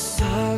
Sovereign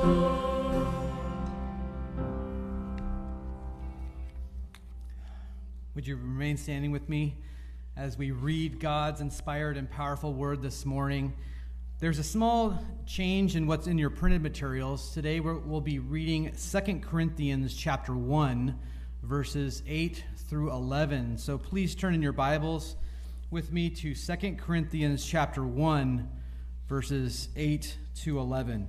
Would you remain standing with me as we read God's inspired and powerful word this morning? There's a small change in what's in your printed materials. Today we will be reading 2 Corinthians chapter 1 verses 8 through 11. So please turn in your Bibles with me to 2 Corinthians chapter 1 verses 8 to 11.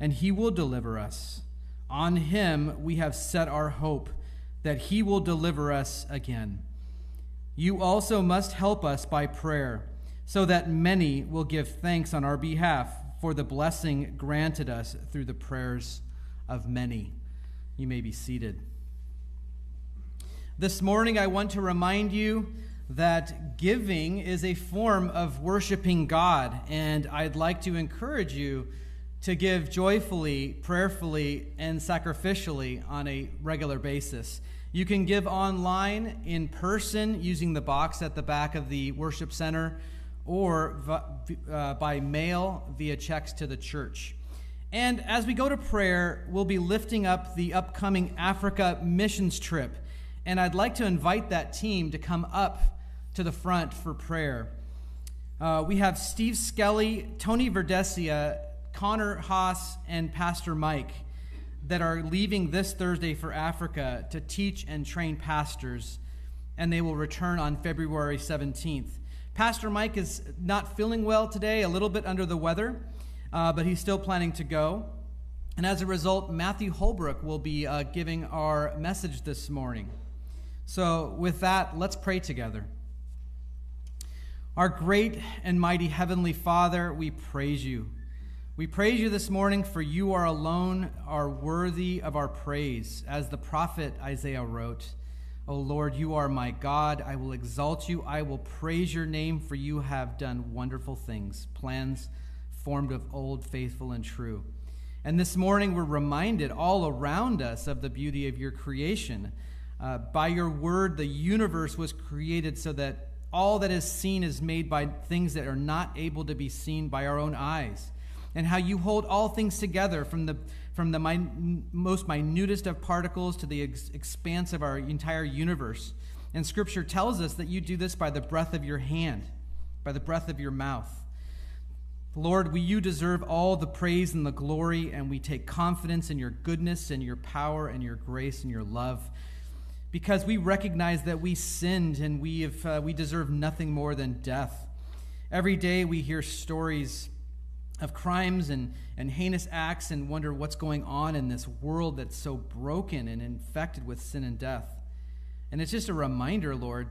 and he will deliver us. On him we have set our hope that he will deliver us again. You also must help us by prayer, so that many will give thanks on our behalf for the blessing granted us through the prayers of many. You may be seated. This morning, I want to remind you that giving is a form of worshiping God, and I'd like to encourage you to give joyfully, prayerfully, and sacrificially on a regular basis. You can give online, in person, using the box at the back of the worship center, or uh, by mail via checks to the church. And as we go to prayer, we'll be lifting up the upcoming Africa missions trip. And I'd like to invite that team to come up to the front for prayer. Uh, we have Steve Skelly, Tony Verdesia, Connor Haas and Pastor Mike that are leaving this Thursday for Africa to teach and train pastors, and they will return on February 17th. Pastor Mike is not feeling well today, a little bit under the weather, uh, but he's still planning to go. And as a result, Matthew Holbrook will be uh, giving our message this morning. So, with that, let's pray together. Our great and mighty Heavenly Father, we praise you. We praise you this morning, for you are alone are worthy of our praise. As the prophet Isaiah wrote, O Lord, you are my God. I will exalt you. I will praise your name, for you have done wonderful things, plans formed of old, faithful and true. And this morning, we're reminded all around us of the beauty of your creation. Uh, by your word, the universe was created so that all that is seen is made by things that are not able to be seen by our own eyes and how you hold all things together from the, from the min- most minutest of particles to the ex- expanse of our entire universe. And Scripture tells us that you do this by the breath of your hand, by the breath of your mouth. Lord, we, you deserve all the praise and the glory, and we take confidence in your goodness and your power and your grace and your love because we recognize that we sinned and we, have, uh, we deserve nothing more than death. Every day we hear stories of crimes and, and heinous acts and wonder what's going on in this world that's so broken and infected with sin and death. And it's just a reminder, Lord,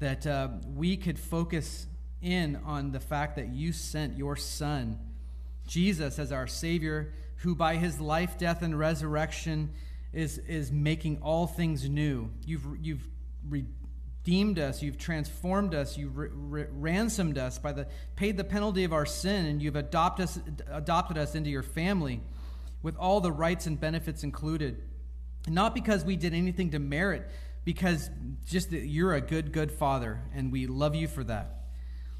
that uh, we could focus in on the fact that you sent your Son, Jesus, as our Savior, who by his life, death, and resurrection is, is making all things new. You've, you've re- redeemed us, you've transformed us, you've ransomed us by the paid the penalty of our sin, and you've adopted us, adopted us into your family with all the rights and benefits included. Not because we did anything to merit, because just that you're a good, good father, and we love you for that.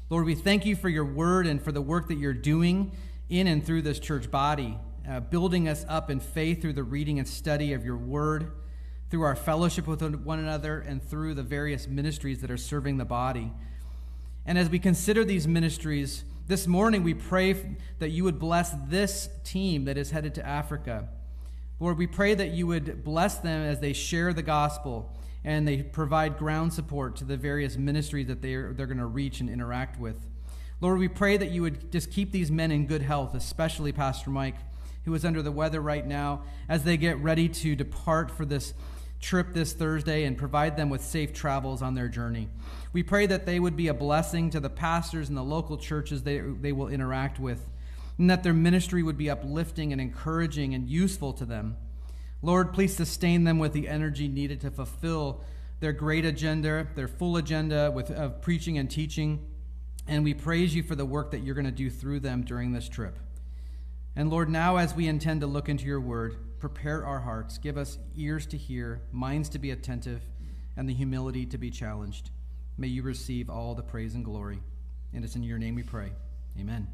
Lord, we thank you for your word and for the work that you're doing in and through this church body, uh, building us up in faith through the reading and study of your word through our fellowship with one another, and through the various ministries that are serving the body. And as we consider these ministries, this morning we pray that you would bless this team that is headed to Africa. Lord, we pray that you would bless them as they share the gospel and they provide ground support to the various ministries that they're, they're going to reach and interact with. Lord, we pray that you would just keep these men in good health, especially Pastor Mike, who is under the weather right now, as they get ready to depart for this trip this Thursday and provide them with safe travels on their journey. We pray that they would be a blessing to the pastors and the local churches they, they will interact with. and that their ministry would be uplifting and encouraging and useful to them. Lord, please sustain them with the energy needed to fulfill their great agenda, their full agenda with, of preaching and teaching. And we praise you for the work that you're going to do through them during this trip. And Lord, now as we intend to look into your word, prepare our hearts. Give us ears to hear, minds to be attentive, and the humility to be challenged. May you receive all the praise and glory. And it's in your name we pray. Amen.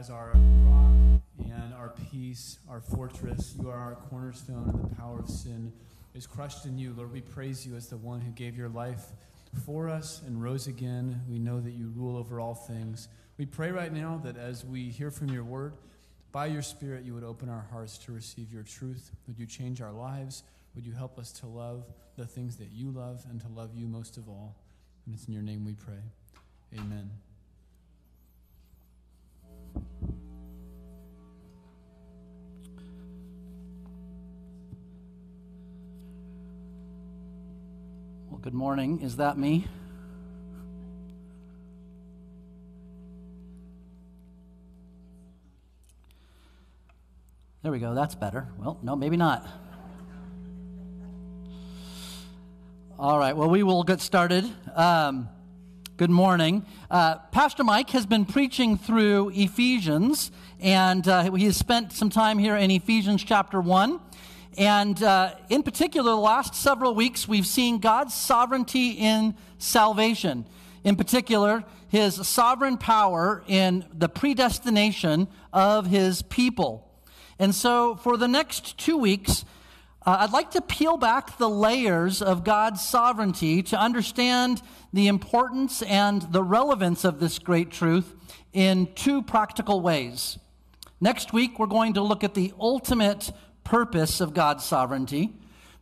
As our rock and our peace, our fortress. You are our cornerstone, and the power of sin is crushed in you. Lord, we praise you as the one who gave your life for us and rose again. We know that you rule over all things. We pray right now that as we hear from your word, by your Spirit, you would open our hearts to receive your truth. Would you change our lives? Would you help us to love the things that you love and to love you most of all? And it's in your name we pray. Amen. Well, good morning. Is that me? There we go. That's better. Well, no, maybe not. All right. Well, we will get started. Um, good morning. Uh, Pastor Mike has been preaching through Ephesians, and uh, he has spent some time here in Ephesians chapter 1. And uh, in particular, the last several weeks, we've seen God's sovereignty in salvation. In particular, his sovereign power in the predestination of his people. And so, for the next two weeks, uh, I'd like to peel back the layers of God's sovereignty to understand the importance and the relevance of this great truth in two practical ways. Next week, we're going to look at the ultimate purpose of God's sovereignty.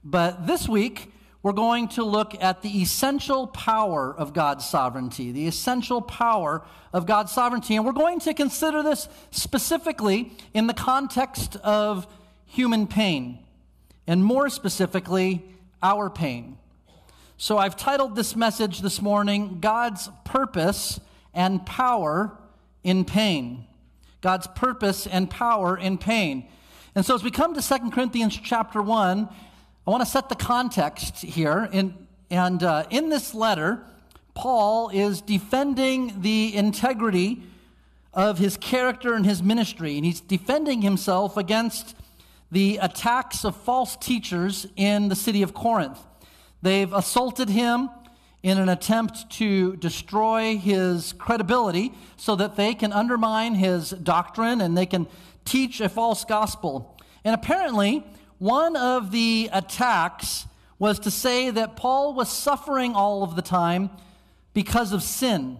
But this week, we're going to look at the essential power of God's sovereignty, the essential power of God's sovereignty. And we're going to consider this specifically in the context of human pain, and more specifically, our pain. So I've titled this message this morning, God's Purpose and Power in Pain. God's purpose and power in pain. And so as we come to 2 Corinthians chapter 1, I want to set the context here. In, and uh, in this letter, Paul is defending the integrity of his character and his ministry, and he's defending himself against the attacks of false teachers in the city of Corinth. They've assaulted him in an attempt to destroy his credibility so that they can undermine his doctrine and they can teach a false gospel. And apparently, one of the attacks was to say that Paul was suffering all of the time because of sin,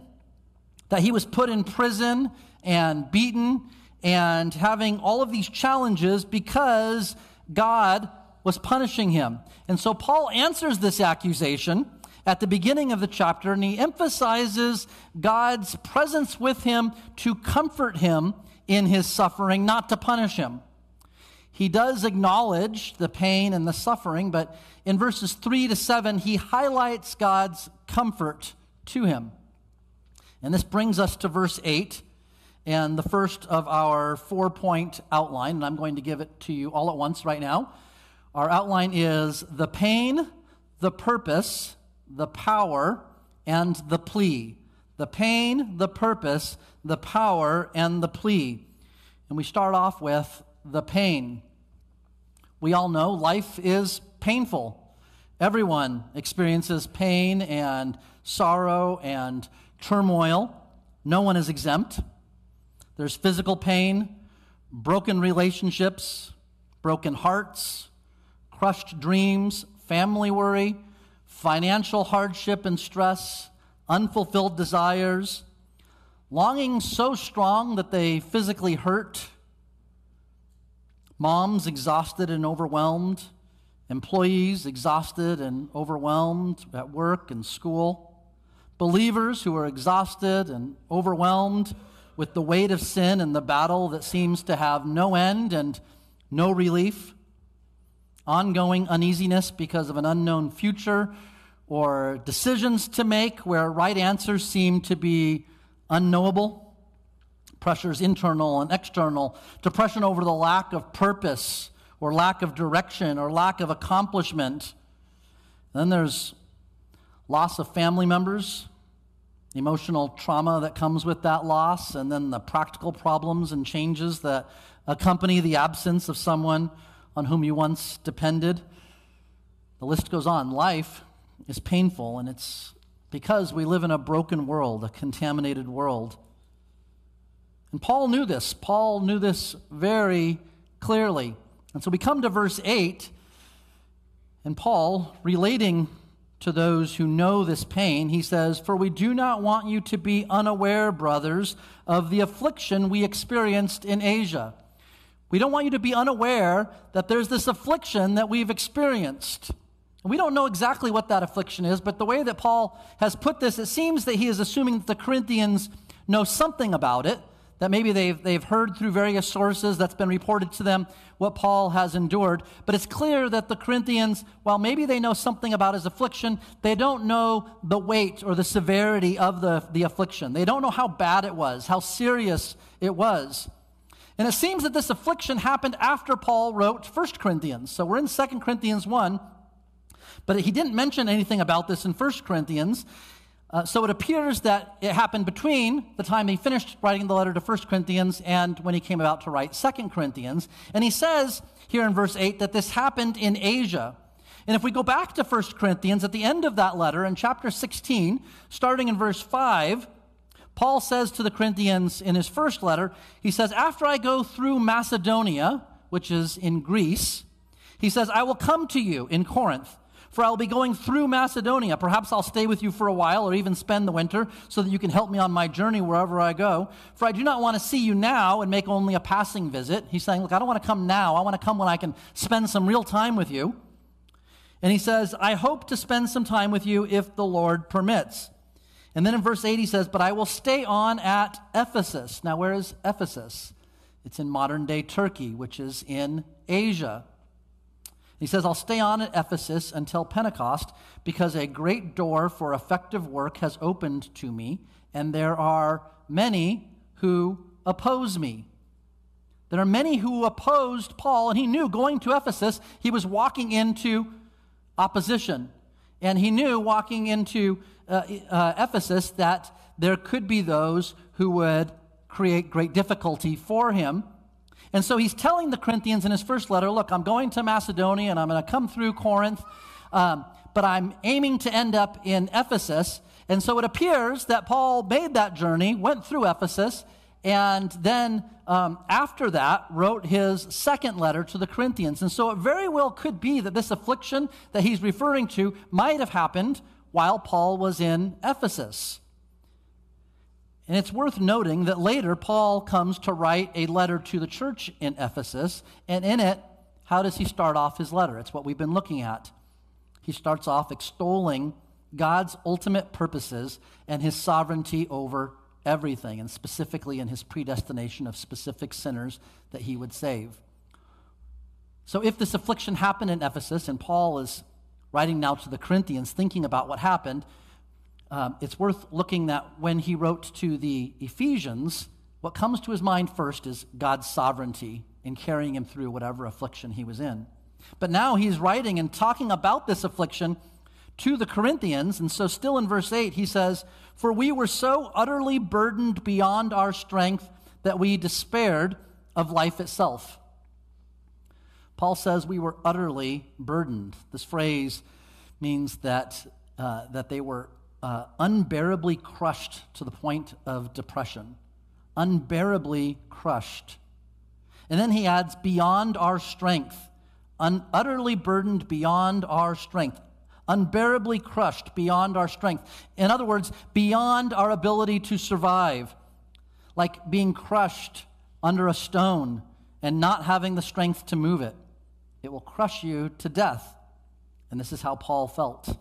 that he was put in prison and beaten and having all of these challenges because God was punishing him. And so Paul answers this accusation at the beginning of the chapter and he emphasizes God's presence with him to comfort him in his suffering, not to punish him. He does acknowledge the pain and the suffering, but in verses 3 to 7, he highlights God's comfort to him. And this brings us to verse 8 and the first of our four point outline. And I'm going to give it to you all at once right now. Our outline is the pain, the purpose, the power, and the plea. The pain, the purpose, the power, and the plea. And we start off with the pain. We all know life is painful. Everyone experiences pain and sorrow and turmoil. No one is exempt. There's physical pain, broken relationships, broken hearts, crushed dreams, family worry, financial hardship and stress, unfulfilled desires, longings so strong that they physically hurt, moms exhausted and overwhelmed, employees exhausted and overwhelmed at work and school, believers who are exhausted and overwhelmed with the weight of sin and the battle that seems to have no end and no relief, ongoing uneasiness because of an unknown future or decisions to make where right answers seem to be unknowable, pressures internal and external, depression over the lack of purpose or lack of direction or lack of accomplishment. Then there's loss of family members, emotional trauma that comes with that loss, and then the practical problems and changes that accompany the absence of someone on whom you once depended. The list goes on. Life is painful, and it's because we live in a broken world, a contaminated world. And Paul knew this. Paul knew this very clearly. And so we come to verse 8, and Paul, relating to those who know this pain, he says, For we do not want you to be unaware, brothers, of the affliction we experienced in Asia. We don't want you to be unaware that there's this affliction that we've experienced. We don't know exactly what that affliction is, but the way that Paul has put this, it seems that he is assuming that the Corinthians know something about it, that maybe they've, they've heard through various sources that's been reported to them what Paul has endured. But it's clear that the Corinthians, while maybe they know something about his affliction, they don't know the weight or the severity of the, the affliction. They don't know how bad it was, how serious it was. And it seems that this affliction happened after Paul wrote 1 Corinthians. So we're in 2 Corinthians 1, but he didn't mention anything about this in 1 Corinthians. Uh, so it appears that it happened between the time he finished writing the letter to 1 Corinthians and when he came about to write 2 Corinthians. And he says here in verse 8 that this happened in Asia. And if we go back to 1 Corinthians, at the end of that letter, in chapter 16, starting in verse 5, Paul says to the Corinthians in his first letter, he says, After I go through Macedonia, which is in Greece, he says, I will come to you in Corinth for I'll be going through Macedonia. Perhaps I'll stay with you for a while or even spend the winter so that you can help me on my journey wherever I go. For I do not want to see you now and make only a passing visit. He's saying, Look, I don't want to come now. I want to come when I can spend some real time with you. And he says, I hope to spend some time with you if the Lord permits. And then in verse 8, he says, But I will stay on at Ephesus. Now, where is Ephesus? It's in modern day Turkey, which is in Asia. He says, I'll stay on at Ephesus until Pentecost because a great door for effective work has opened to me, and there are many who oppose me. There are many who opposed Paul, and he knew going to Ephesus, he was walking into opposition. And he knew walking into uh, uh, Ephesus that there could be those who would create great difficulty for him. And so he's telling the Corinthians in his first letter look, I'm going to Macedonia and I'm going to come through Corinth, um, but I'm aiming to end up in Ephesus. And so it appears that Paul made that journey, went through Ephesus, and then um, after that wrote his second letter to the Corinthians. And so it very well could be that this affliction that he's referring to might have happened while Paul was in Ephesus. And it's worth noting that later Paul comes to write a letter to the church in Ephesus, and in it, how does he start off his letter? It's what we've been looking at. He starts off extolling God's ultimate purposes and his sovereignty over everything, and specifically in his predestination of specific sinners that he would save. So, if this affliction happened in Ephesus, and Paul is writing now to the Corinthians, thinking about what happened, um, it's worth looking that when he wrote to the Ephesians, what comes to his mind first is God's sovereignty in carrying him through whatever affliction he was in. But now he's writing and talking about this affliction to the Corinthians. And so, still in verse 8, he says, For we were so utterly burdened beyond our strength that we despaired of life itself. Paul says we were utterly burdened. This phrase means that, uh, that they were uh, unbearably crushed to the point of depression. Unbearably crushed. And then he adds, beyond our strength, un- utterly burdened beyond our strength, unbearably crushed beyond our strength. In other words, beyond our ability to survive, like being crushed under a stone and not having the strength to move it. It will crush you to death. And this is how Paul felt.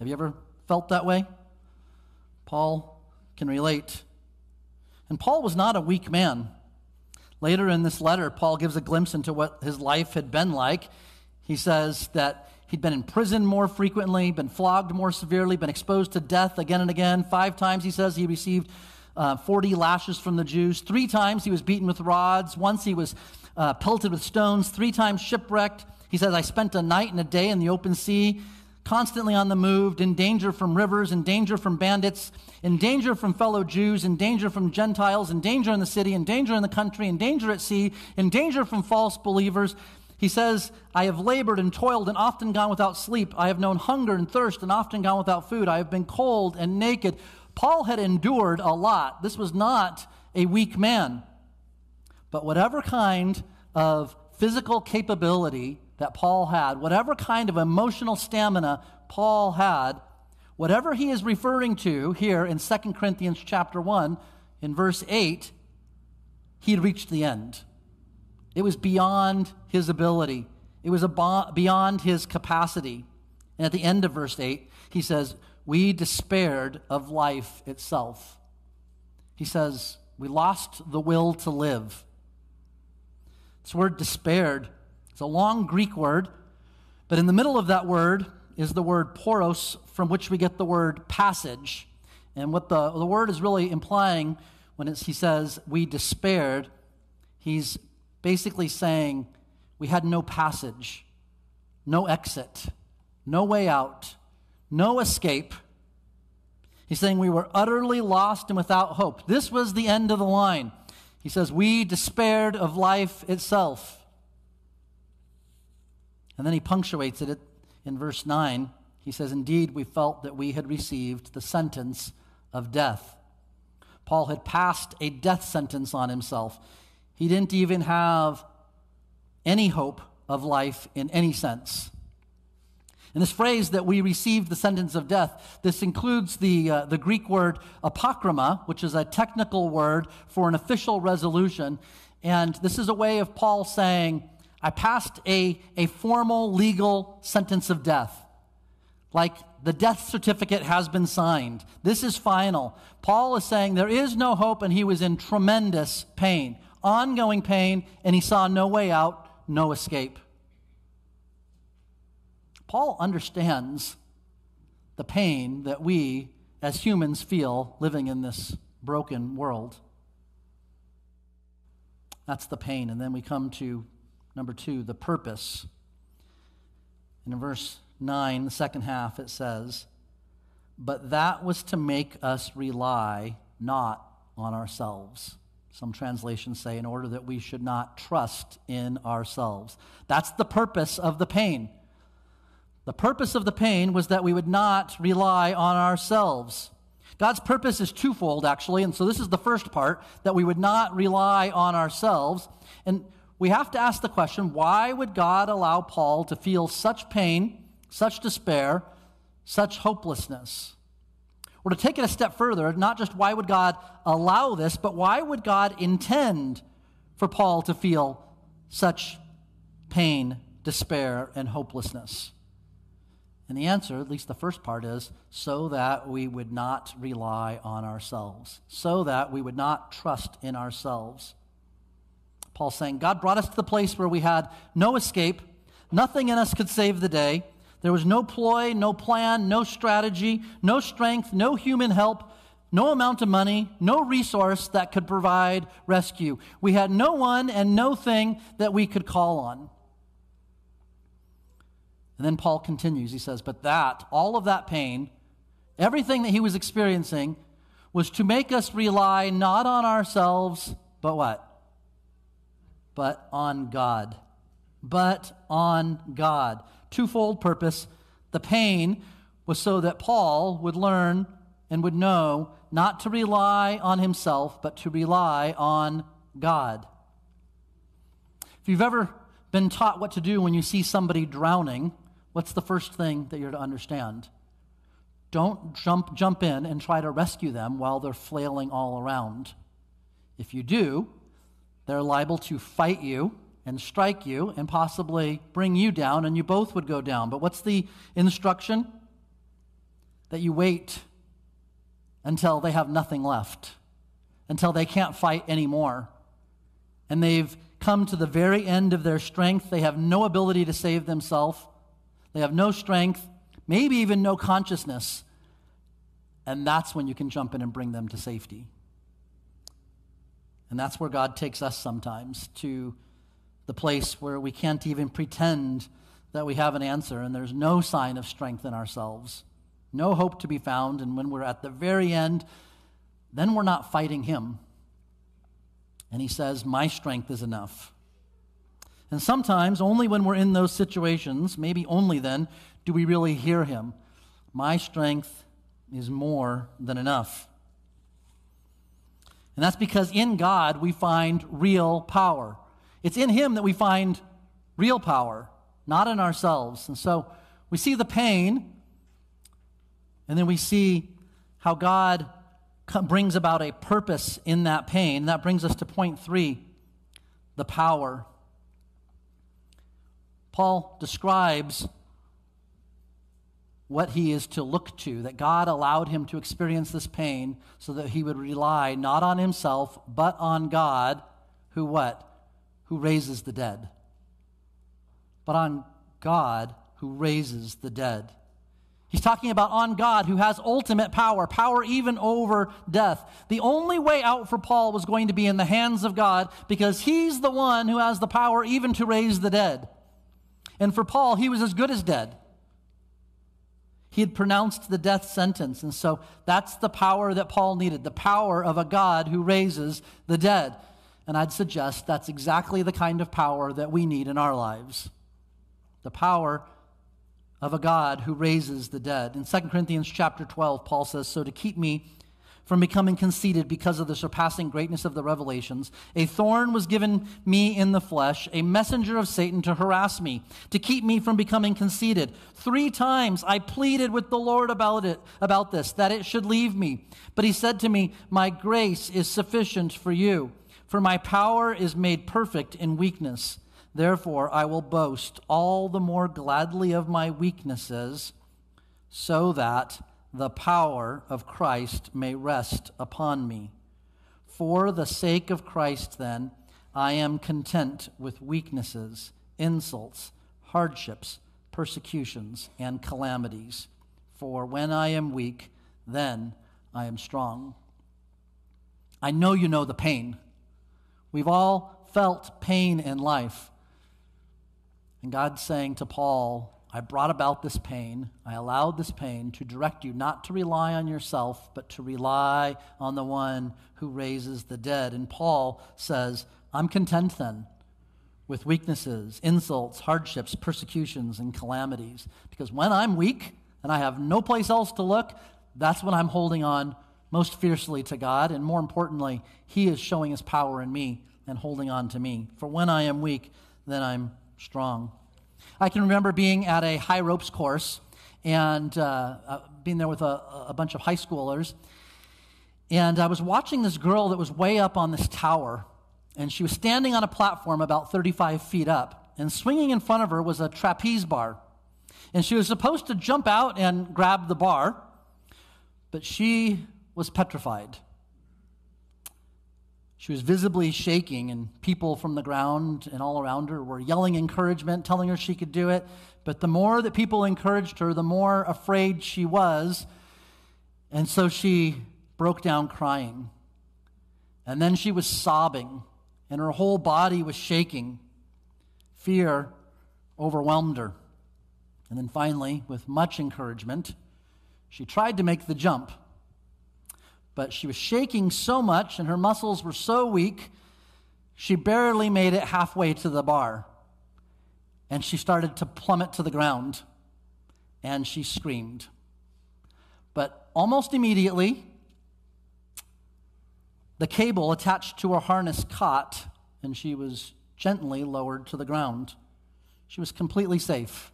Have you ever felt that way? Paul can relate. And Paul was not a weak man. Later in this letter, Paul gives a glimpse into what his life had been like. He says that he'd been in prison more frequently, been flogged more severely, been exposed to death again and again. Five times, he says, he received uh, 40 lashes from the Jews. Three times, he was beaten with rods. Once, he was uh, pelted with stones. Three times, shipwrecked. He says, I spent a night and a day in the open sea constantly on the move, in danger from rivers, in danger from bandits, in danger from fellow Jews, in danger from Gentiles, in danger in the city, in danger in the country, in danger at sea, in danger from false believers. He says, I have labored and toiled and often gone without sleep. I have known hunger and thirst and often gone without food. I have been cold and naked. Paul had endured a lot. This was not a weak man. But whatever kind of physical capability that Paul had, whatever kind of emotional stamina Paul had, whatever he is referring to here in 2 Corinthians chapter 1 in verse 8, he had reached the end. It was beyond his ability. It was beyond his capacity. And at the end of verse 8, he says, We despaired of life itself. He says, We lost the will to live. This word despaired, it's a long Greek word, but in the middle of that word is the word poros, from which we get the word passage. And what the, the word is really implying when he says, We despaired, he's basically saying, We had no passage, no exit, no way out, no escape. He's saying we were utterly lost and without hope. This was the end of the line. He says, We despaired of life itself. And then he punctuates it in verse 9. He says, Indeed, we felt that we had received the sentence of death. Paul had passed a death sentence on himself. He didn't even have any hope of life in any sense. And this phrase that we received the sentence of death, this includes the, uh, the Greek word apokryma, which is a technical word for an official resolution. And this is a way of Paul saying, I passed a, a formal legal sentence of death. Like the death certificate has been signed. This is final. Paul is saying there is no hope, and he was in tremendous pain, ongoing pain, and he saw no way out, no escape. Paul understands the pain that we as humans feel living in this broken world. That's the pain. And then we come to number two, the purpose. in verse 9, the second half, it says, But that was to make us rely not on ourselves. Some translations say, in order that we should not trust in ourselves. That's the purpose of the pain. The purpose of the pain was that we would not rely on ourselves. God's purpose is twofold, actually, and so this is the first part that we would not rely on ourselves. And we have to ask the question why would God allow Paul to feel such pain, such despair, such hopelessness? Or to take it a step further, not just why would God allow this, but why would God intend for Paul to feel such pain, despair, and hopelessness? And the answer, at least the first part, is so that we would not rely on ourselves, so that we would not trust in ourselves. Paul's saying, God brought us to the place where we had no escape, nothing in us could save the day. There was no ploy, no plan, no strategy, no strength, no human help, no amount of money, no resource that could provide rescue. We had no one and no thing that we could call on. And then Paul continues. He says, But that, all of that pain, everything that he was experiencing, was to make us rely not on ourselves, but what? But on God. But on God. Twofold purpose. The pain was so that Paul would learn and would know not to rely on himself, but to rely on God. If you've ever been taught what to do when you see somebody drowning, what's the first thing that you're to understand? Don't jump, jump in and try to rescue them while they're flailing all around. If you do, they're liable to fight you and strike you and possibly bring you down, and you both would go down. But what's the instruction? That you wait until they have nothing left, until they can't fight anymore. And they've come to the very end of their strength. They have no ability to save themselves. They have no strength, maybe even no consciousness. And that's when you can jump in and bring them to safety. And that's where God takes us sometimes to the place where we can't even pretend that we have an answer and there's no sign of strength in ourselves, no hope to be found. And when we're at the very end, then we're not fighting Him. And He says, My strength is enough. And sometimes, only when we're in those situations, maybe only then, do we really hear him. My strength is more than enough. And that's because in God we find real power. It's in Him that we find real power, not in ourselves. And so we see the pain, and then we see how God brings about a purpose in that pain. And that brings us to point three the power. Paul describes what he is to look to, that God allowed him to experience this pain so that he would rely not on himself, but on God, who what? Who raises the dead. But on God who raises the dead. He's talking about on God who has ultimate power, power even over death. The only way out for Paul was going to be in the hands of God because he's the one who has the power even to raise the dead. And for Paul, he was as good as dead. He had pronounced the death sentence. And so that's the power that Paul needed the power of a God who raises the dead. And I'd suggest that's exactly the kind of power that we need in our lives the power of a God who raises the dead. In 2 Corinthians chapter 12, Paul says, So to keep me from becoming conceited because of the surpassing greatness of the revelations, a thorn was given me in the flesh, a messenger of Satan to harass me, to keep me from becoming conceited. Three times I pleaded with the Lord about it, about this, that it should leave me. But he said to me, My grace is sufficient for you, for my power is made perfect in weakness. Therefore, I will boast all the more gladly of my weaknesses, so that the power of Christ may rest upon me. For the sake of Christ, then, I am content with weaknesses, insults, hardships, persecutions, and calamities. For when I am weak, then I am strong. I know you know the pain. We've all felt pain in life. And God's saying to Paul, I brought about this pain. I allowed this pain to direct you not to rely on yourself, but to rely on the one who raises the dead. And Paul says, I'm content then with weaknesses, insults, hardships, persecutions, and calamities. Because when I'm weak and I have no place else to look, that's when I'm holding on most fiercely to God. And more importantly, He is showing His power in me and holding on to me. For when I am weak, then I'm strong. I can remember being at a high ropes course and uh, uh, being there with a, a bunch of high schoolers. And I was watching this girl that was way up on this tower, and she was standing on a platform about 35 feet up, and swinging in front of her was a trapeze bar. And she was supposed to jump out and grab the bar, but she was petrified. She was visibly shaking, and people from the ground and all around her were yelling encouragement, telling her she could do it. But the more that people encouraged her, the more afraid she was. And so she broke down crying. And then she was sobbing, and her whole body was shaking. Fear overwhelmed her. And then finally, with much encouragement, she tried to make the jump but she was shaking so much and her muscles were so weak, she barely made it halfway to the bar. And she started to plummet to the ground and she screamed. But almost immediately, the cable attached to her harness caught and she was gently lowered to the ground. She was completely safe.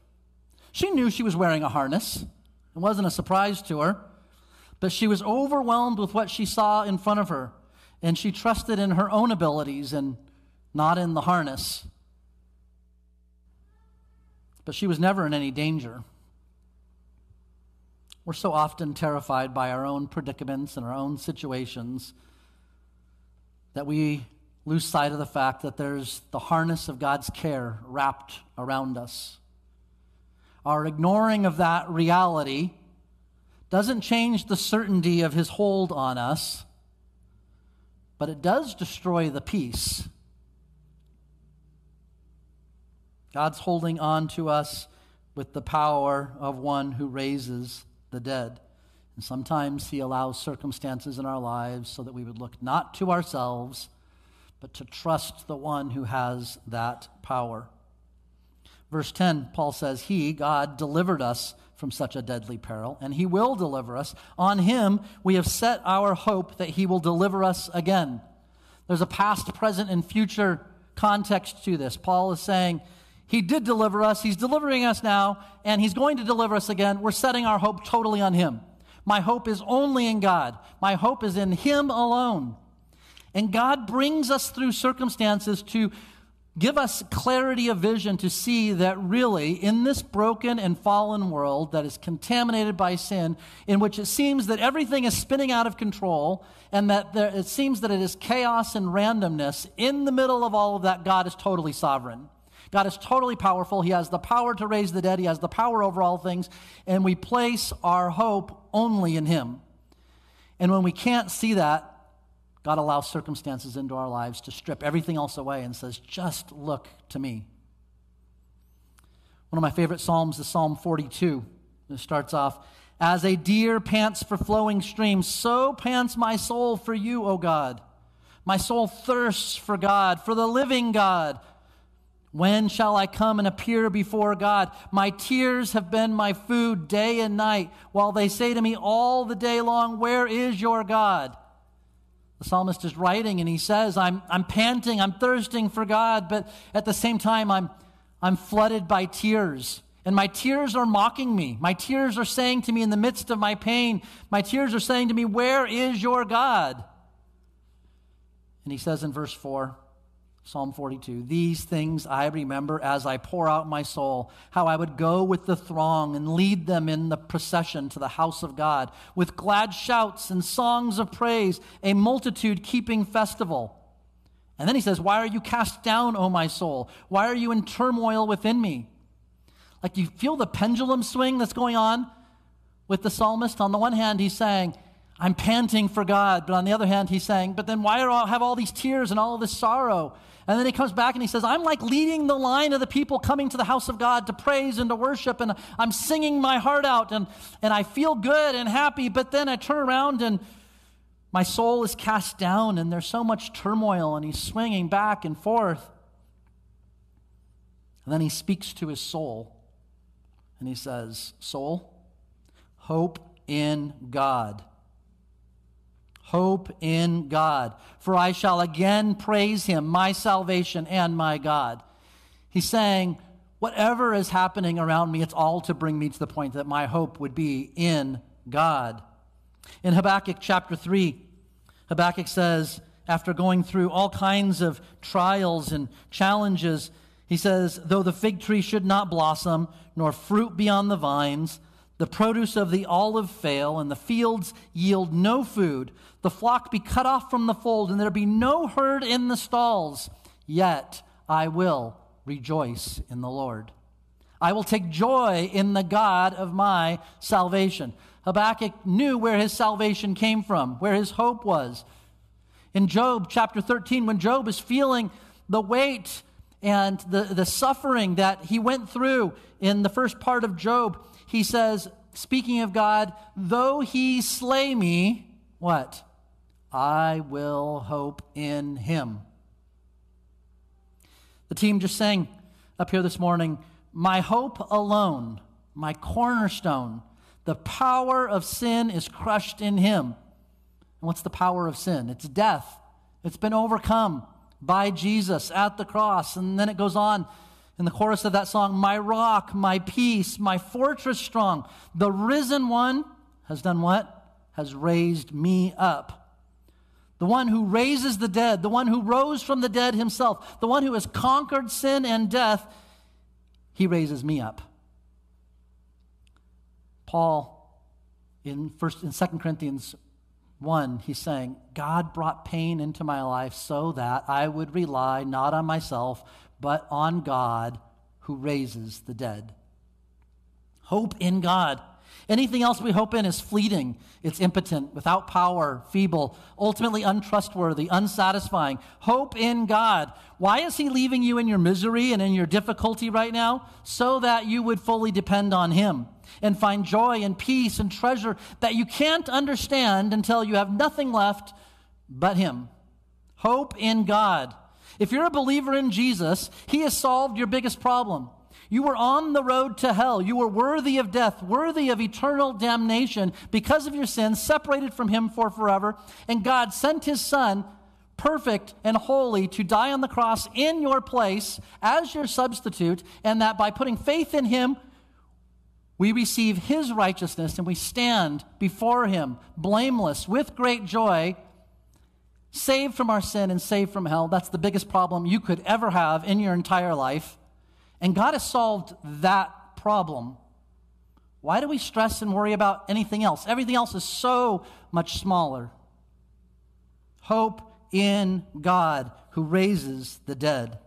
She knew she was wearing a harness. It wasn't a surprise to her. But she was overwhelmed with what she saw in front of her, and she trusted in her own abilities and not in the harness. But she was never in any danger. We're so often terrified by our own predicaments and our own situations that we lose sight of the fact that there's the harness of God's care wrapped around us. Our ignoring of that reality doesn't change the certainty of his hold on us, but it does destroy the peace. God's holding on to us with the power of one who raises the dead. And sometimes he allows circumstances in our lives so that we would look not to ourselves, but to trust the one who has that power. Verse 10, Paul says, He, God, delivered us from such a deadly peril, and he will deliver us. On him we have set our hope that he will deliver us again. There's a past, present, and future context to this. Paul is saying, He did deliver us, He's delivering us now, and He's going to deliver us again. We're setting our hope totally on Him. My hope is only in God, my hope is in Him alone. And God brings us through circumstances to give us clarity of vision to see that really, in this broken and fallen world that is contaminated by sin, in which it seems that everything is spinning out of control and that there, it seems that it is chaos and randomness, in the middle of all of that, God is totally sovereign. God is totally powerful. He has the power to raise the dead, He has the power over all things, and we place our hope only in Him. And when we can't see that, God allows circumstances into our lives to strip everything else away and says, just look to me. One of my favorite Psalms is Psalm 42. It starts off, As a deer pants for flowing streams, so pants my soul for you, O God. My soul thirsts for God, for the living God. When shall I come and appear before God? My tears have been my food day and night, while they say to me all the day long, Where is your God? The psalmist is writing and he says, I'm, I'm panting, I'm thirsting for God, but at the same time, I'm, I'm flooded by tears. And my tears are mocking me. My tears are saying to me in the midst of my pain, my tears are saying to me, Where is your God? And he says in verse 4, Psalm 42 These things I remember as I pour out my soul, how I would go with the throng and lead them in the procession to the house of God, with glad shouts and songs of praise, a multitude keeping festival. And then he says, Why are you cast down, O my soul? Why are you in turmoil within me? Like you feel the pendulum swing that's going on with the psalmist. On the one hand, he's saying, I'm panting for God. But on the other hand, he's saying, But then why I have all these tears and all this sorrow? And then he comes back and he says, I'm like leading the line of the people coming to the house of God to praise and to worship, and I'm singing my heart out, and, and I feel good and happy. But then I turn around and my soul is cast down, and there's so much turmoil, and he's swinging back and forth. And then he speaks to his soul, and he says, Soul, hope in God. Hope in God, for I shall again praise him, my salvation and my God. He's saying, whatever is happening around me, it's all to bring me to the point that my hope would be in God. In Habakkuk chapter 3, Habakkuk says, after going through all kinds of trials and challenges, he says, Though the fig tree should not blossom, nor fruit be on the vines, the produce of the olive fail, and the fields yield no food, the flock be cut off from the fold, and there be no herd in the stalls, yet I will rejoice in the Lord. I will take joy in the God of my salvation. Habakkuk knew where his salvation came from, where his hope was. In Job chapter 13, when Job is feeling the weight and the, the suffering that he went through in the first part of Job, he says, speaking of God, though he slay me, what? I will hope in him. The team just sang up here this morning, My hope alone, my cornerstone, the power of sin is crushed in him. And what's the power of sin? It's death. It's been overcome by Jesus at the cross. And then it goes on in the chorus of that song My rock, my peace, my fortress strong. The risen one has done what? Has raised me up. The one who raises the dead, the one who rose from the dead himself, the one who has conquered sin and death, he raises me up. Paul in first in 2 Corinthians 1, he's saying, God brought pain into my life so that I would rely not on myself, but on God who raises the dead. Hope in God. Anything else we hope in is fleeting. It's impotent, without power, feeble, ultimately untrustworthy, unsatisfying. Hope in God. Why is He leaving you in your misery and in your difficulty right now? So that you would fully depend on Him and find joy and peace and treasure that you can't understand until you have nothing left but Him. Hope in God. If you're a believer in Jesus, He has solved your biggest problem. You were on the road to hell. You were worthy of death, worthy of eternal damnation because of your sins, separated from Him for forever. And God sent His Son, perfect and holy, to die on the cross in your place as your substitute, and that by putting faith in Him, we receive His righteousness and we stand before Him blameless with great joy saved from our sin and saved from hell. That's the biggest problem you could ever have in your entire life. And God has solved that problem. Why do we stress and worry about anything else? Everything else is so much smaller. Hope in God who raises the dead.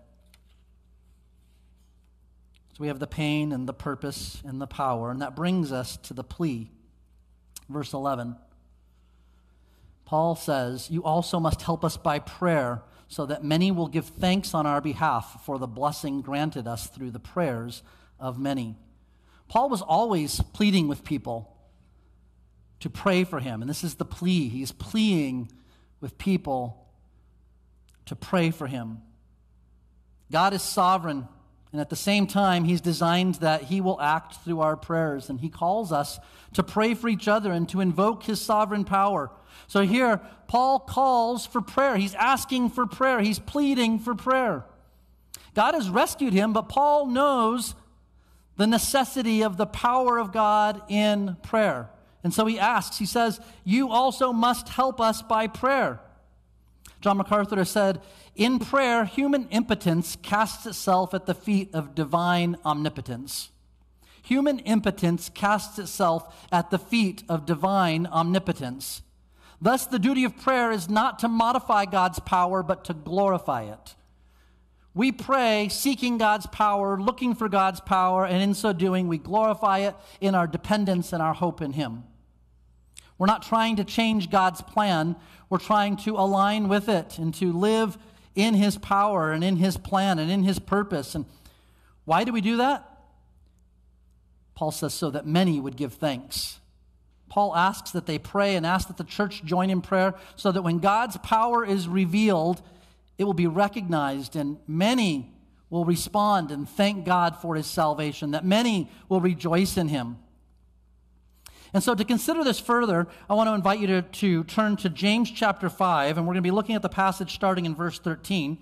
So we have the pain and the purpose and the power, and that brings us to the plea. Verse 11. Paul says, You also must help us by prayer, so that many will give thanks on our behalf for the blessing granted us through the prayers of many. Paul was always pleading with people to pray for him, and this is the plea. He's pleading with people to pray for him. God is sovereign, and at the same time, He's designed that He will act through our prayers, and He calls us to pray for each other and to invoke His sovereign power so here, Paul calls for prayer. He's asking for prayer, he's pleading for prayer. God has rescued him, but Paul knows the necessity of the power of God in prayer. And so he asks, he says, You also must help us by prayer. John MacArthur said, In prayer, human impotence casts itself at the feet of divine omnipotence. Human impotence casts itself at the feet of divine omnipotence. Thus, the duty of prayer is not to modify God's power, but to glorify it. We pray seeking God's power, looking for God's power, and in so doing, we glorify it in our dependence and our hope in Him. We're not trying to change God's plan, we're trying to align with it and to live in His power and in His plan and in His purpose. And why do we do that? Paul says, so that many would give thanks. Paul asks that they pray and asks that the church join in prayer so that when God's power is revealed, it will be recognized and many will respond and thank God for his salvation, that many will rejoice in him. And so, to consider this further, I want to invite you to, to turn to James chapter 5, and we're going to be looking at the passage starting in verse 13.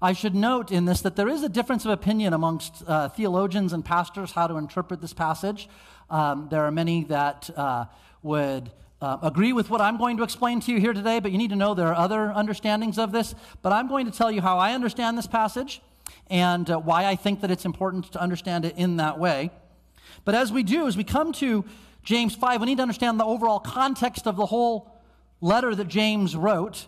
I should note in this that there is a difference of opinion amongst uh, theologians and pastors how to interpret this passage. Um, there are many that uh, would uh, agree with what I'm going to explain to you here today, but you need to know there are other understandings of this. But I'm going to tell you how I understand this passage and uh, why I think that it's important to understand it in that way. But as we do, as we come to James 5, we need to understand the overall context of the whole letter that James wrote.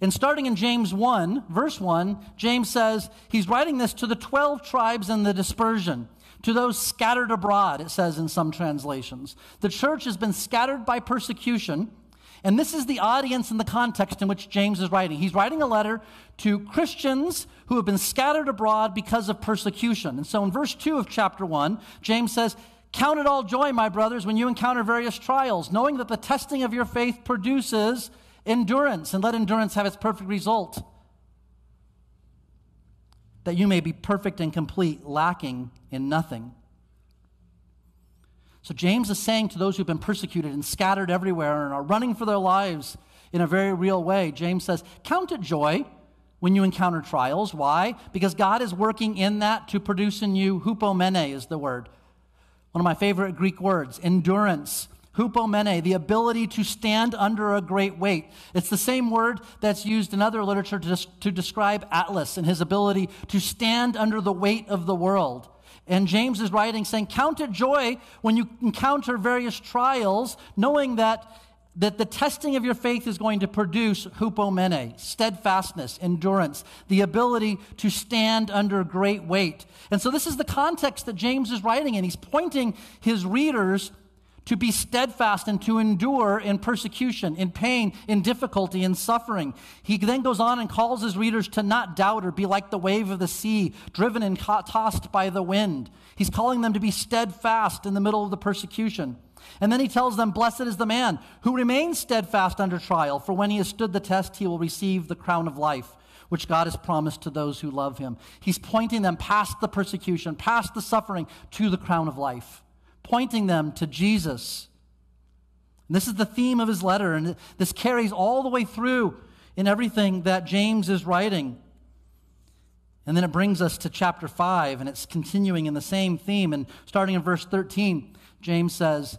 And starting in James 1, verse 1, James says he's writing this to the 12 tribes in the dispersion to those scattered abroad, it says in some translations. The church has been scattered by persecution. And this is the audience and the context in which James is writing. He's writing a letter to Christians who have been scattered abroad because of persecution. And so in verse 2 of chapter 1, James says, Count it all joy, my brothers, when you encounter various trials, knowing that the testing of your faith produces endurance, and let endurance have its perfect result that you may be perfect and complete, lacking in nothing. So, James is saying to those who've been persecuted and scattered everywhere and are running for their lives in a very real way, James says, Count it joy when you encounter trials. Why? Because God is working in that to produce in you, hupomene is the word. One of my favorite Greek words, endurance hupomene, the ability to stand under a great weight. It's the same word that's used in other literature to, to describe Atlas and his ability to stand under the weight of the world. And James is writing saying, Count it joy when you encounter various trials, knowing that, that the testing of your faith is going to produce hupomene, steadfastness, endurance, the ability to stand under great weight. And so this is the context that James is writing in. He's pointing his readers to be steadfast and to endure in persecution, in pain, in difficulty, in suffering. He then goes on and calls his readers to not doubt or be like the wave of the sea, driven and tossed by the wind. He's calling them to be steadfast in the middle of the persecution. And then he tells them, Blessed is the man who remains steadfast under trial, for when he has stood the test, he will receive the crown of life, which God has promised to those who love him. He's pointing them past the persecution, past the suffering, to the crown of life, pointing them to Jesus. And this is the theme of his letter, and this carries all the way through in everything that James is writing. And then it brings us to chapter 5, and it's continuing in the same theme. And starting in verse 13, James says,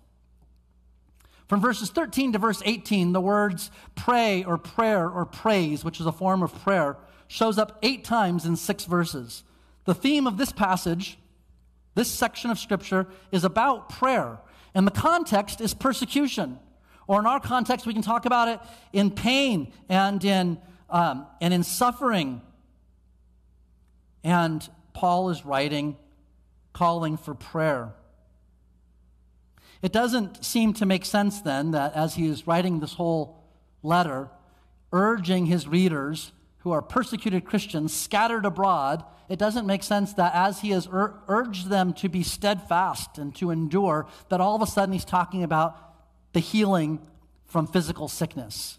From verses 13 to verse 18, the words pray or prayer or praise, which is a form of prayer, shows up eight times in six verses. The theme of this passage, this section of Scripture, is about prayer. And the context is persecution. Or in our context, we can talk about it in pain and in um, and in suffering. And Paul is writing, calling for prayer. It doesn't seem to make sense then that as he is writing this whole letter, urging his readers who are persecuted Christians scattered abroad, it doesn't make sense that as he has ur- urged them to be steadfast and to endure, that all of a sudden he's talking about the healing from physical sickness.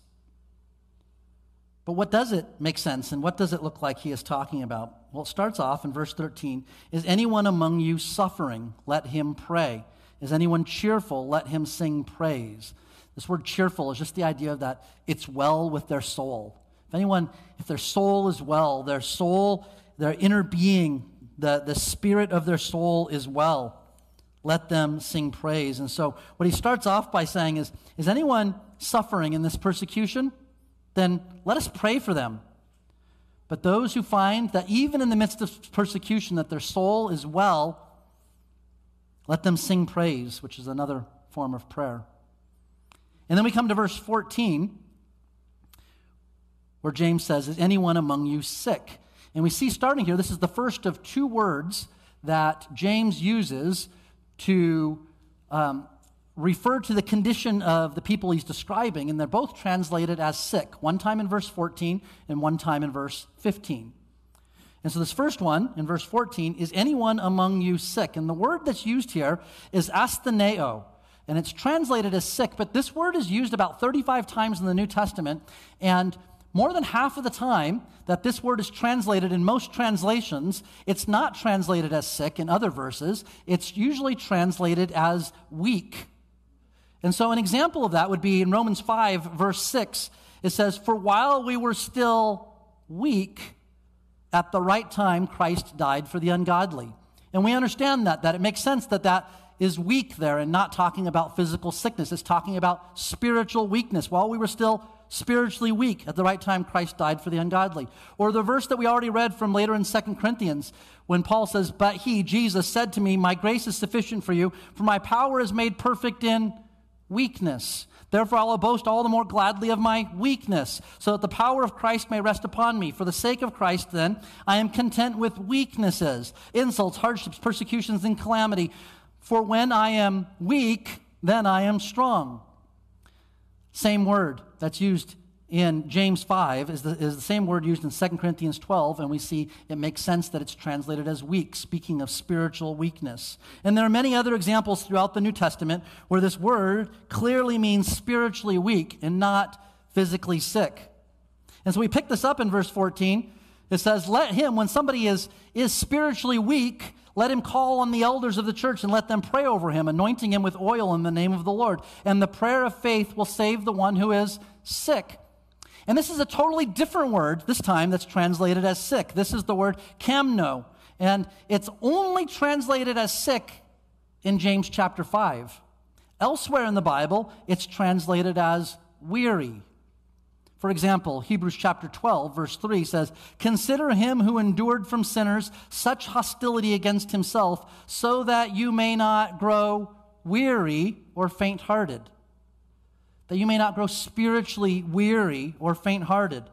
But what does it make sense and what does it look like he is talking about? Well, it starts off in verse 13 Is anyone among you suffering? Let him pray. Is anyone cheerful? Let him sing praise. This word cheerful is just the idea of that it's well with their soul. If anyone, if their soul is well, their soul, their inner being, the, the spirit of their soul is well, let them sing praise. And so what he starts off by saying is, is anyone suffering in this persecution? then let us pray for them. But those who find that even in the midst of persecution that their soul is well, let them sing praise, which is another form of prayer. And then we come to verse 14, where James says, Is anyone among you sick? And we see starting here, this is the first of two words that James uses to um, refer to the condition of the people he's describing, and they're both translated as sick, one time in verse 14 and one time in verse 15. And so, this first one in verse 14 is anyone among you sick? And the word that's used here is astheneo, and it's translated as sick, but this word is used about 35 times in the New Testament, and more than half of the time that this word is translated in most translations, it's not translated as sick in other verses. It's usually translated as weak and so, an example of that would be in Romans 5, verse 6. It says, For while we were still weak, at the right time, Christ died for the ungodly. And we understand that, that it makes sense that that is weak there and not talking about physical sickness. It's talking about spiritual weakness. While we were still spiritually weak, at the right time, Christ died for the ungodly. Or the verse that we already read from later in 2 Corinthians, when Paul says, But he, Jesus, said to me, My grace is sufficient for you, for my power is made perfect in weakness. Therefore, I will boast all the more gladly of my weakness, so that the power of Christ may rest upon me. For the sake of Christ, then, I am content with weaknesses, insults, hardships, persecutions, and calamity. For when I am weak, then I am strong. Same word that's used in James 5 is the, is the same word used in 2 Corinthians 12, and we see it makes sense that it's translated as weak, speaking of spiritual weakness. And there are many other examples throughout the New Testament where this word clearly means spiritually weak and not physically sick. And so we pick this up in verse 14. It says, Let him, when somebody is, is spiritually weak, let him call on the elders of the church and let them pray over him, anointing him with oil in the name of the Lord. And the prayer of faith will save the one who is sick and this is a totally different word this time that's translated as sick. This is the word kamno. And it's only translated as sick in James chapter 5. Elsewhere in the Bible, it's translated as weary. For example, Hebrews chapter 12, verse 3 says, Consider him who endured from sinners such hostility against himself, so that you may not grow weary or faint hearted that you may not grow spiritually weary or faint hearted.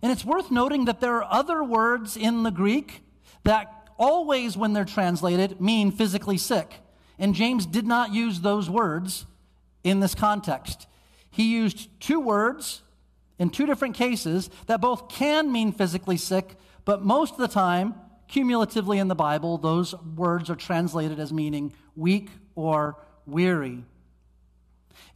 And it's worth noting that there are other words in the Greek that always, when they're translated, mean physically sick. And James did not use those words in this context. He used two words in two different cases that both can mean physically sick, but most of the time, cumulatively in the Bible, those words are translated as meaning weak or weary.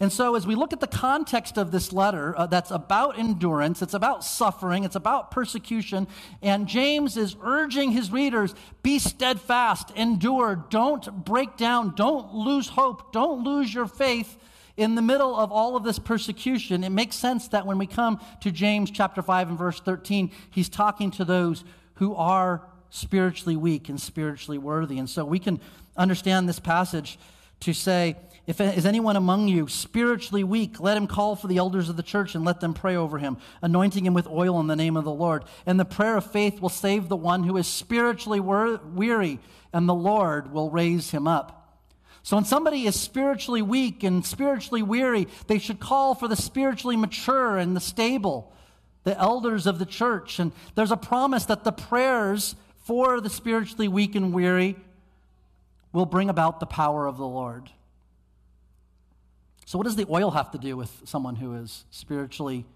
And so, as we look at the context of this letter uh, that's about endurance, it's about suffering, it's about persecution, and James is urging his readers be steadfast, endure, don't break down, don't lose hope, don't lose your faith in the middle of all of this persecution. It makes sense that when we come to James chapter 5 and verse 13, he's talking to those who are spiritually weak and spiritually worthy. And so we can understand this passage to say, if is anyone among you spiritually weak, let him call for the elders of the church and let them pray over him, anointing him with oil in the name of the Lord. And the prayer of faith will save the one who is spiritually weary, and the Lord will raise him up. So when somebody is spiritually weak and spiritually weary, they should call for the spiritually mature and the stable, the elders of the church. And there's a promise that the prayers for the spiritually weak and weary will bring about the power of the Lord. So, what does the oil have to do with someone who is spiritually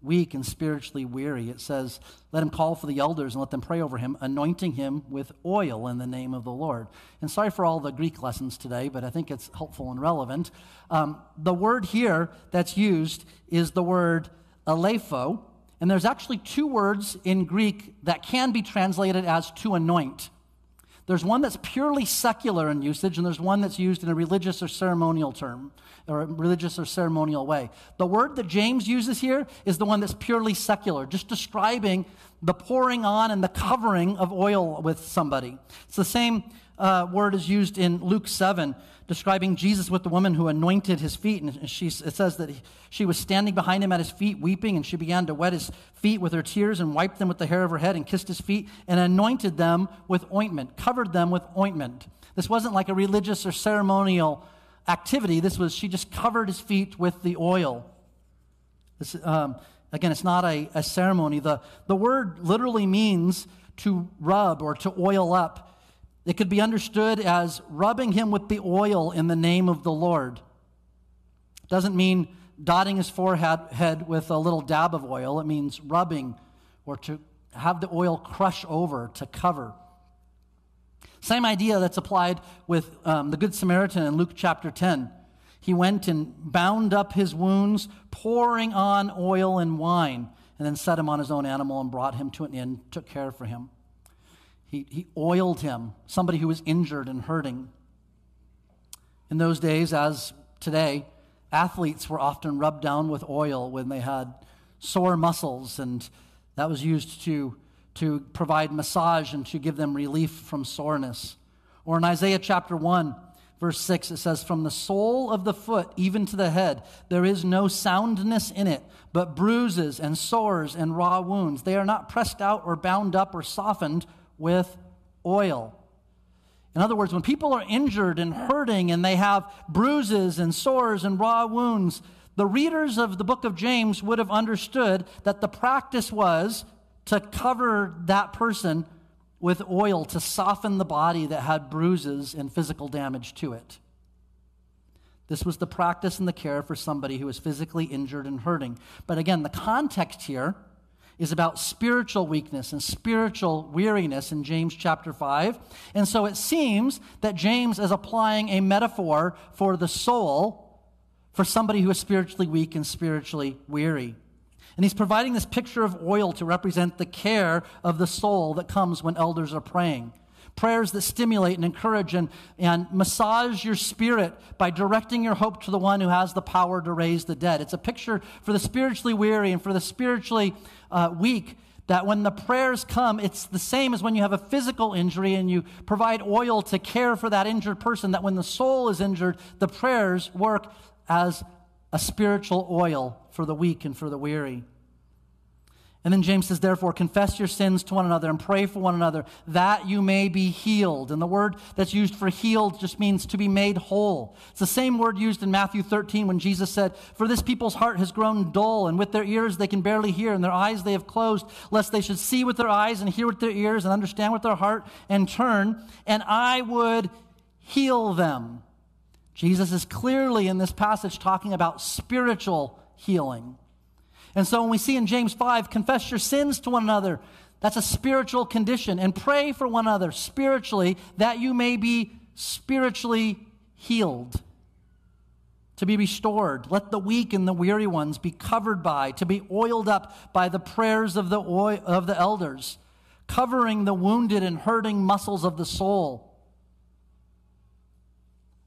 weak and spiritually weary? It says, Let him call for the elders and let them pray over him, anointing him with oil in the name of the Lord. And sorry for all the Greek lessons today, but I think it's helpful and relevant. Um, the word here that's used is the word aleipho, and there's actually two words in Greek that can be translated as to anoint. There's one that's purely secular in usage, and there's one that's used in a religious or ceremonial term, or a religious or ceremonial way. The word that James uses here is the one that's purely secular, just describing the pouring on and the covering of oil with somebody. It's the same uh, word is used in Luke 7, describing Jesus with the woman who anointed his feet. And she, it says that he, she was standing behind him at his feet, weeping, and she began to wet his feet with her tears and wiped them with the hair of her head and kissed his feet and anointed them with ointment, covered them with ointment. This wasn't like a religious or ceremonial activity. This was, she just covered his feet with the oil. This, um, again, it's not a, a ceremony. The, the word literally means to rub or to oil up. It could be understood as rubbing him with the oil in the name of the Lord. Doesn't mean dotting his forehead with a little dab of oil, it means rubbing or to have the oil crush over, to cover. Same idea that's applied with um, the Good Samaritan in Luke chapter 10. He went and bound up his wounds, pouring on oil and wine, and then set him on his own animal and brought him to an inn, took care for him. He, he oiled him, somebody who was injured and hurting. In those days, as today, athletes were often rubbed down with oil when they had sore muscles, and that was used to, to provide massage and to give them relief from soreness. Or in Isaiah chapter 1, verse 6, it says, From the sole of the foot even to the head, there is no soundness in it, but bruises and sores and raw wounds. They are not pressed out or bound up or softened with oil. In other words, when people are injured and hurting and they have bruises and sores and raw wounds, the readers of the book of James would have understood that the practice was to cover that person with oil to soften the body that had bruises and physical damage to it. This was the practice and the care for somebody who was physically injured and hurting. But again, the context here is about spiritual weakness and spiritual weariness in James chapter 5. And so it seems that James is applying a metaphor for the soul for somebody who is spiritually weak and spiritually weary. And he's providing this picture of oil to represent the care of the soul that comes when elders are praying prayers that stimulate and encourage and, and massage your spirit by directing your hope to the one who has the power to raise the dead. It's a picture for the spiritually weary and for the spiritually uh, weak that when the prayers come, it's the same as when you have a physical injury and you provide oil to care for that injured person, that when the soul is injured, the prayers work as a spiritual oil for the weak and for the weary. And then James says, therefore, confess your sins to one another and pray for one another that you may be healed. And the word that's used for healed just means to be made whole. It's the same word used in Matthew 13 when Jesus said, For this people's heart has grown dull, and with their ears they can barely hear, and their eyes they have closed, lest they should see with their eyes and hear with their ears and understand with their heart and turn, and I would heal them. Jesus is clearly in this passage talking about spiritual healing. And so when we see in James 5, confess your sins to one another, that's a spiritual condition. And pray for one another spiritually that you may be spiritually healed, to be restored. Let the weak and the weary ones be covered by, to be oiled up by the prayers of the, oil, of the elders, covering the wounded and hurting muscles of the soul.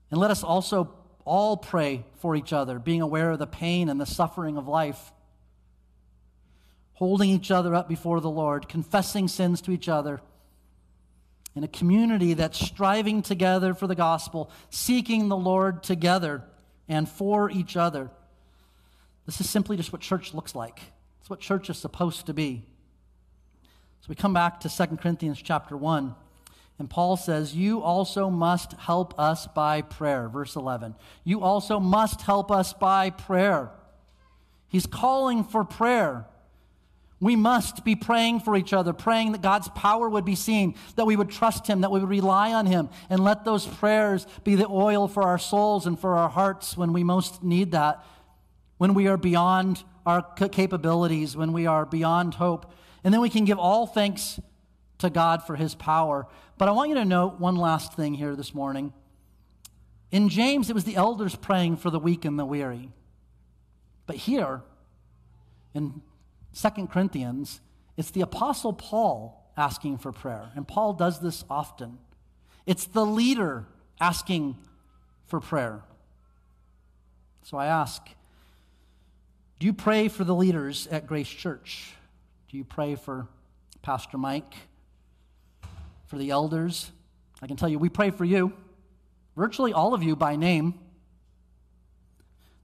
And let us also all pray for each other, being aware of the pain and the suffering of life holding each other up before the Lord, confessing sins to each other. In a community that's striving together for the gospel, seeking the Lord together and for each other. This is simply just what church looks like. It's what church is supposed to be. So we come back to 2 Corinthians chapter 1. And Paul says, You also must help us by prayer. Verse 11. You also must help us by prayer. He's calling for prayer. We must be praying for each other, praying that God's power would be seen, that we would trust Him, that we would rely on Him, and let those prayers be the oil for our souls and for our hearts when we most need that, when we are beyond our capabilities, when we are beyond hope. And then we can give all thanks to God for His power. But I want you to note one last thing here this morning. In James, it was the elders praying for the weak and the weary. But here, in Second Corinthians, it's the Apostle Paul asking for prayer. And Paul does this often. It's the leader asking for prayer. So I ask Do you pray for the leaders at Grace Church? Do you pray for Pastor Mike? For the elders? I can tell you, we pray for you, virtually all of you by name.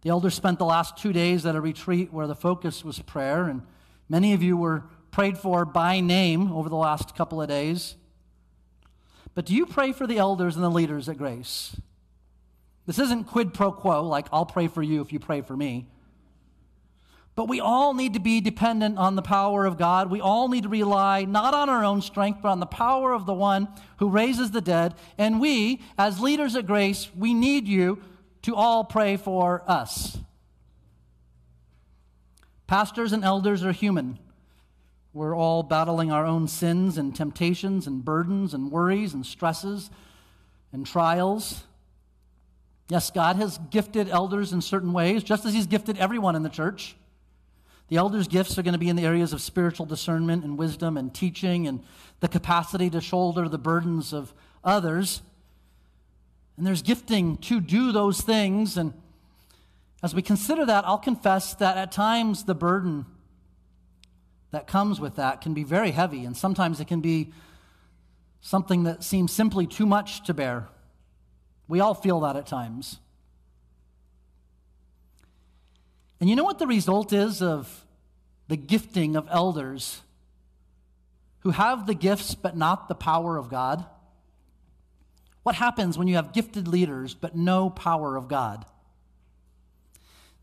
The elders spent the last two days at a retreat where the focus was prayer, and many of you were prayed for by name over the last couple of days. But do you pray for the elders and the leaders at Grace? This isn't quid pro quo, like I'll pray for you if you pray for me. But we all need to be dependent on the power of God. We all need to rely not on our own strength, but on the power of the one who raises the dead. And we, as leaders at Grace, we need you to all pray for us. Pastors and elders are human. We're all battling our own sins and temptations and burdens and worries and stresses and trials. Yes, God has gifted elders in certain ways, just as He's gifted everyone in the church. The elders' gifts are going to be in the areas of spiritual discernment and wisdom and teaching and the capacity to shoulder the burdens of others. And there's gifting to do those things. And as we consider that, I'll confess that at times the burden that comes with that can be very heavy, and sometimes it can be something that seems simply too much to bear. We all feel that at times. And you know what the result is of the gifting of elders who have the gifts but not the power of God? What happens when you have gifted leaders but no power of God?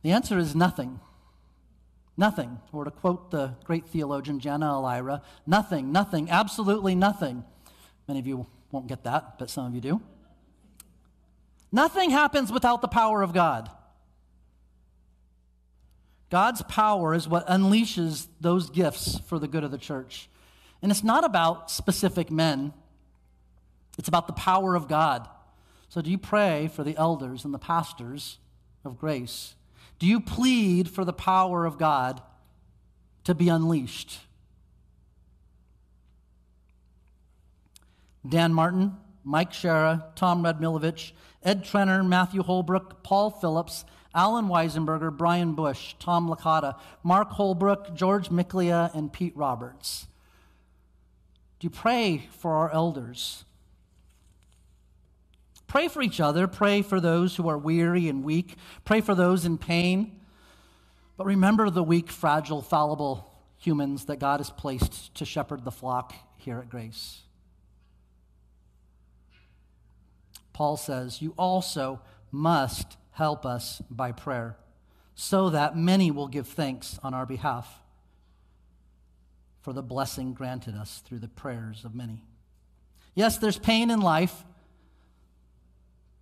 The answer is nothing. Nothing. Or to quote the great theologian Jana Elira, nothing, nothing, absolutely nothing. Many of you won't get that, but some of you do. Nothing happens without the power of God. God's power is what unleashes those gifts for the good of the church. And it's not about specific men, it's about the power of God. So, do you pray for the elders and the pastors of grace? Do you plead for the power of God to be unleashed? Dan Martin, Mike Shara, Tom Redmilovich, Ed Trenner, Matthew Holbrook, Paul Phillips, Alan Weisenberger, Brian Bush, Tom Licata, Mark Holbrook, George Miklia, and Pete Roberts. Do you pray for our elders? Pray for each other. Pray for those who are weary and weak. Pray for those in pain. But remember the weak, fragile, fallible humans that God has placed to shepherd the flock here at Grace. Paul says, You also must help us by prayer, so that many will give thanks on our behalf for the blessing granted us through the prayers of many. Yes, there's pain in life,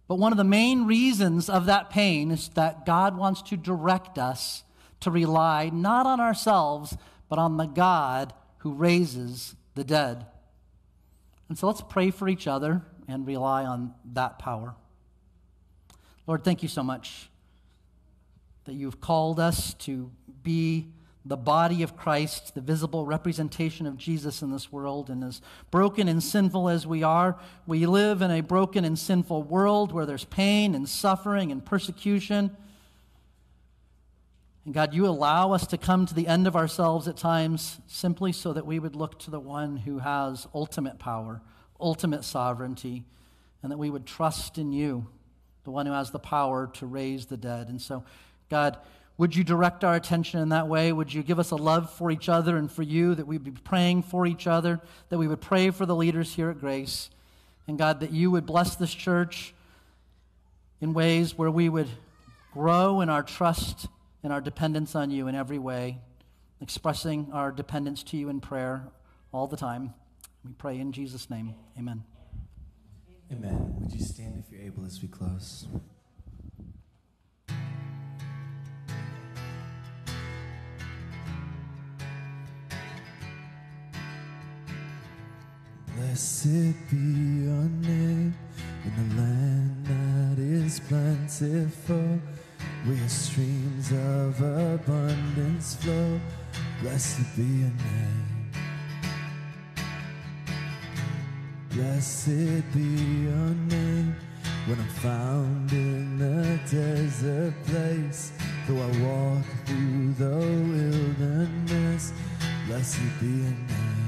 but one of the main reasons of that pain is that God wants to direct us to rely not on ourselves, but on the God who raises the dead. And so let's pray for each other and rely on that power. Lord, thank you so much that you've called us to be the body of Christ, the visible representation of Jesus in this world. And as broken and sinful as we are, we live in a broken and sinful world where there's pain and suffering and persecution. And God, you allow us to come to the end of ourselves at times simply so that we would look to the one who has ultimate power, ultimate sovereignty, and that we would trust in you, the one who has the power to raise the dead. And so, God, would you direct our attention in that way? Would you give us a love for each other and for you, that we'd be praying for each other, that we would pray for the leaders here at Grace? And God, that you would bless this church in ways where we would grow in our trust and our dependence on you in every way, expressing our dependence to you in prayer all the time. We pray in Jesus' name. Amen. Amen. Would you stand if you're able as we close? Blessed be your name in a land that is plentiful, where streams of abundance flow. Blessed be your name. Blessed be your name when I'm found in the desert place. Though I walk through the wilderness, blessed be your name.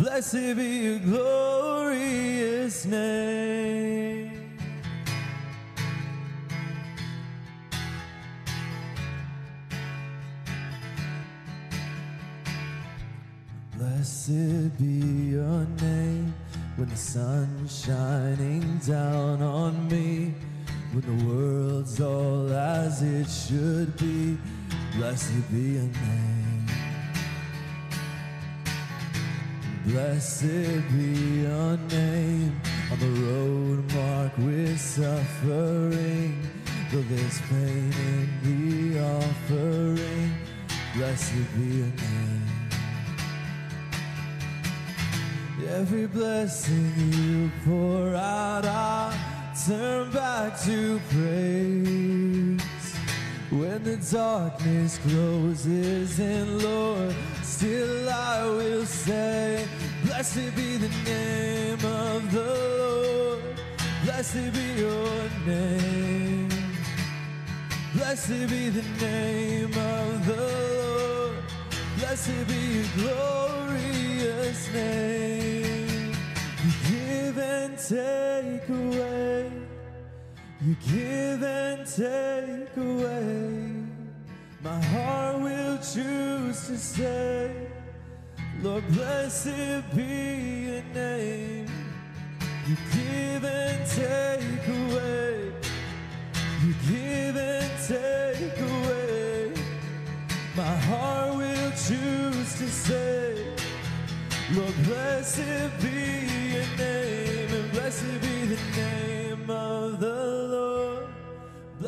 Blessed be your glorious name. Blessed be your name when the sun's shining down on me, when the world's all as it should be. Blessed be your name. Blessed be your name on the road marked with suffering. Though there's pain in the offering, blessed be your name. Every blessing you pour out, I turn back to praise. When the darkness closes in, Lord, still I will say, Blessed be the name of the Lord. Blessed be your name. Blessed be the name of the Lord. Blessed be your glorious name. You give and take away. You give and take away. My heart will choose to say, Lord, blessed be your name. You give and take away. You give and take away. My heart will choose to say, Lord, blessed be your name, and blessed be the name of the.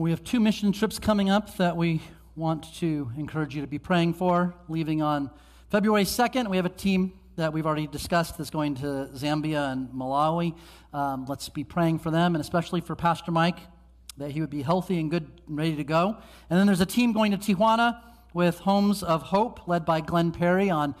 We have two mission trips coming up that we want to encourage you to be praying for. Leaving on February 2nd, we have a team that we've already discussed that's going to Zambia and Malawi. Um, let's be praying for them, and especially for Pastor Mike, that he would be healthy and good and ready to go. And then there's a team going to Tijuana with Homes of Hope, led by Glenn Perry, on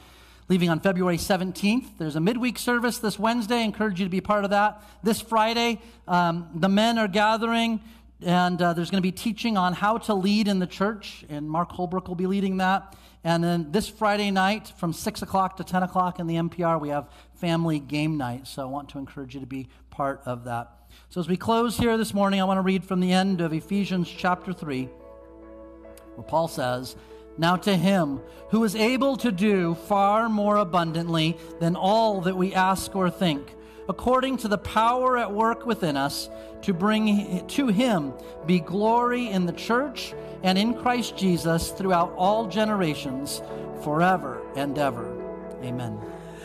leaving on February 17th. There's a midweek service this Wednesday. I encourage you to be part of that. This Friday, um, the men are gathering and uh, there's going to be teaching on how to lead in the church, and Mark Holbrook will be leading that. And then this Friday night from 6 o'clock to 10 o'clock in the MPR, we have family game night. So I want to encourage you to be part of that. So as we close here this morning, I want to read from the end of Ephesians chapter 3, where Paul says, Now to him who is able to do far more abundantly than all that we ask or think according to the power at work within us, to bring to him be glory in the church and in Christ Jesus throughout all generations, forever and ever. Amen.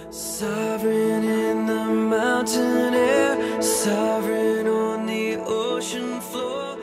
Sovereign in the mountain air, sovereign on the ocean floor.